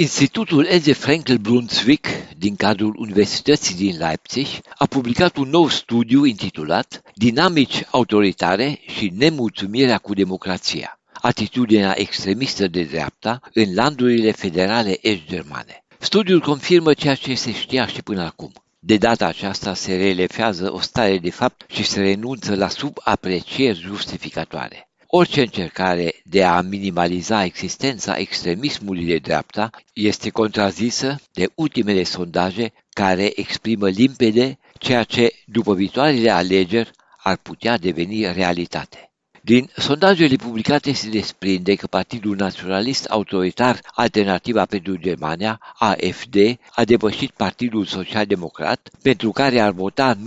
Institutul Eze Frankel Brunswick, din cadrul Universității din Leipzig, a publicat un nou studiu intitulat Dinamici autoritare și nemulțumirea cu democrația, atitudinea extremistă de dreapta în landurile federale est-germane. Studiul confirmă ceea ce se știa și până acum. De data aceasta se relefează o stare de fapt și se renunță la subaprecieri justificatoare. Orice încercare de a minimaliza existența extremismului de dreapta este contrazisă de ultimele sondaje care exprimă limpede ceea ce, după viitoarele alegeri, ar putea deveni realitate. Din sondajele publicate se desprinde că Partidul Naționalist Autoritar Alternativa pentru Germania, AFD, a depășit Partidul Social Democrat, pentru care ar vota 19%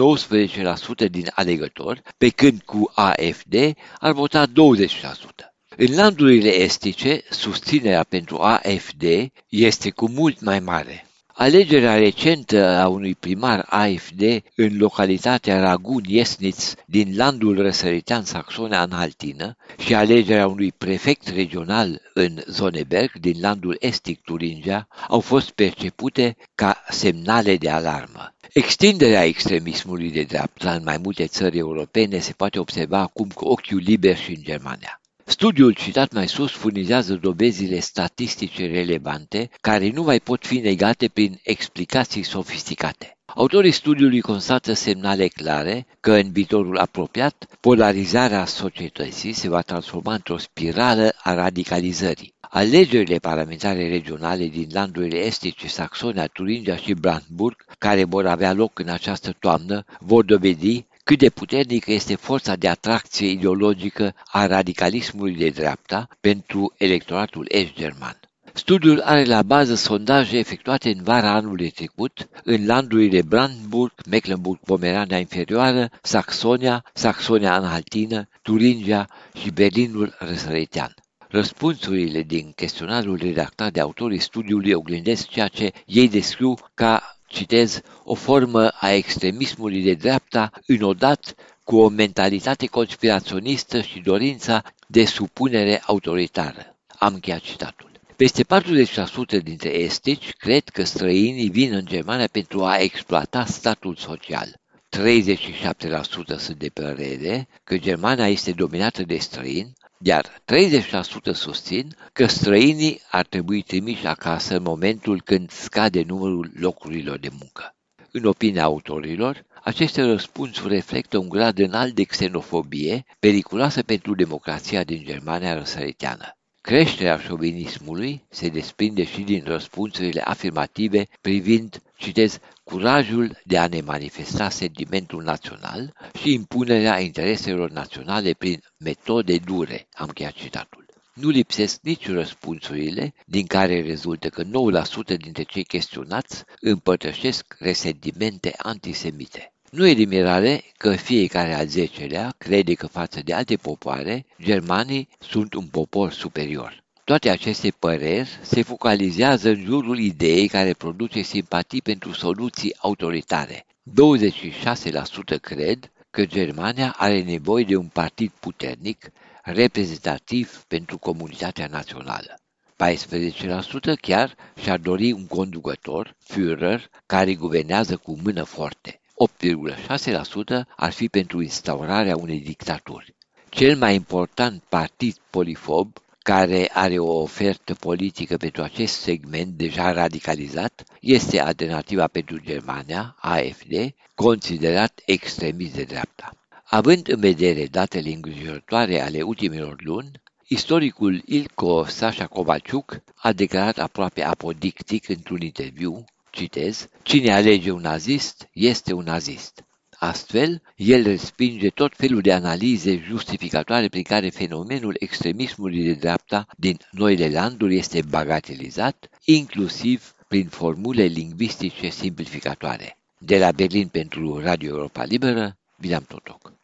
din alegători, pe când cu AFD ar vota 20%. În landurile estice, susținerea pentru AFD este cu mult mai mare. Alegerea recentă a unui primar AFD în localitatea Ragun Jesnitz din landul răsăritean Saxonia-Anhaltină și alegerea unui prefect regional în Zoneberg din landul estic Turingia au fost percepute ca semnale de alarmă. Extinderea extremismului de dreapta în mai multe țări europene se poate observa acum cu ochiul liber și în Germania. Studiul citat mai sus furnizează dovezile statistice relevante care nu mai pot fi negate prin explicații sofisticate. Autorii studiului constată semnale clare că în viitorul apropiat polarizarea societății se va transforma într-o spirală a radicalizării. Alegerile parlamentare regionale din landurile estice, Saxonia, Turingia și Brandenburg, care vor avea loc în această toamnă, vor dovedi cât de puternică este forța de atracție ideologică a radicalismului de dreapta pentru electoratul est-german. Studiul are la bază sondaje efectuate în vara anului trecut în landurile Brandenburg, Mecklenburg-Pomerania Inferioară, Saxonia, Saxonia-Anhaltină, Turingia și Berlinul Răsăritean. Răspunsurile din chestionarul redactat de autorii studiului oglindesc ceea ce ei descriu ca citez, o formă a extremismului de dreapta înodat cu o mentalitate conspiraționistă și dorința de supunere autoritară. Am încheiat citatul. Peste 40% dintre estici cred că străinii vin în Germania pentru a exploata statul social. 37% sunt de părere că Germania este dominată de străini, iar 30% susțin că străinii ar trebui trimiși acasă în momentul când scade numărul locurilor de muncă. În opinia autorilor, aceste răspunsuri reflectă un grad înalt de xenofobie periculoasă pentru democrația din Germania răsăriteană. Creșterea șovinismului se desprinde și din răspunsurile afirmative privind, citez, curajul de a ne manifesta sentimentul național și impunerea intereselor naționale prin metode dure, am încheiat citatul. Nu lipsesc nici răspunsurile din care rezultă că 9% dintre cei chestionați împărtășesc resentimente antisemite. Nu e de mirare că fiecare al zecelea crede că față de alte popoare, germanii sunt un popor superior. Toate aceste păreri se focalizează în jurul ideii care produce simpatii pentru soluții autoritare. 26% cred că Germania are nevoie de un partid puternic, reprezentativ pentru comunitatea națională. 14% chiar și-ar dori un conducător, Führer, care guvernează cu mână forte. 8,6% ar fi pentru instaurarea unei dictaturi. Cel mai important partid polifob care are o ofertă politică pentru acest segment deja radicalizat este Alternativa pentru Germania, AFD, considerat extremist de dreapta. Având în vedere datele îngrijorătoare ale ultimilor luni, istoricul Ilko Sasha Kovalciuk a declarat aproape apodictic într-un interviu Citez, cine alege un nazist este un nazist. Astfel, el respinge tot felul de analize justificatoare prin care fenomenul extremismului de dreapta din noile landuri este bagatelizat, inclusiv prin formule lingvistice simplificatoare. De la Berlin pentru Radio Europa Liberă, Vidam Totoc.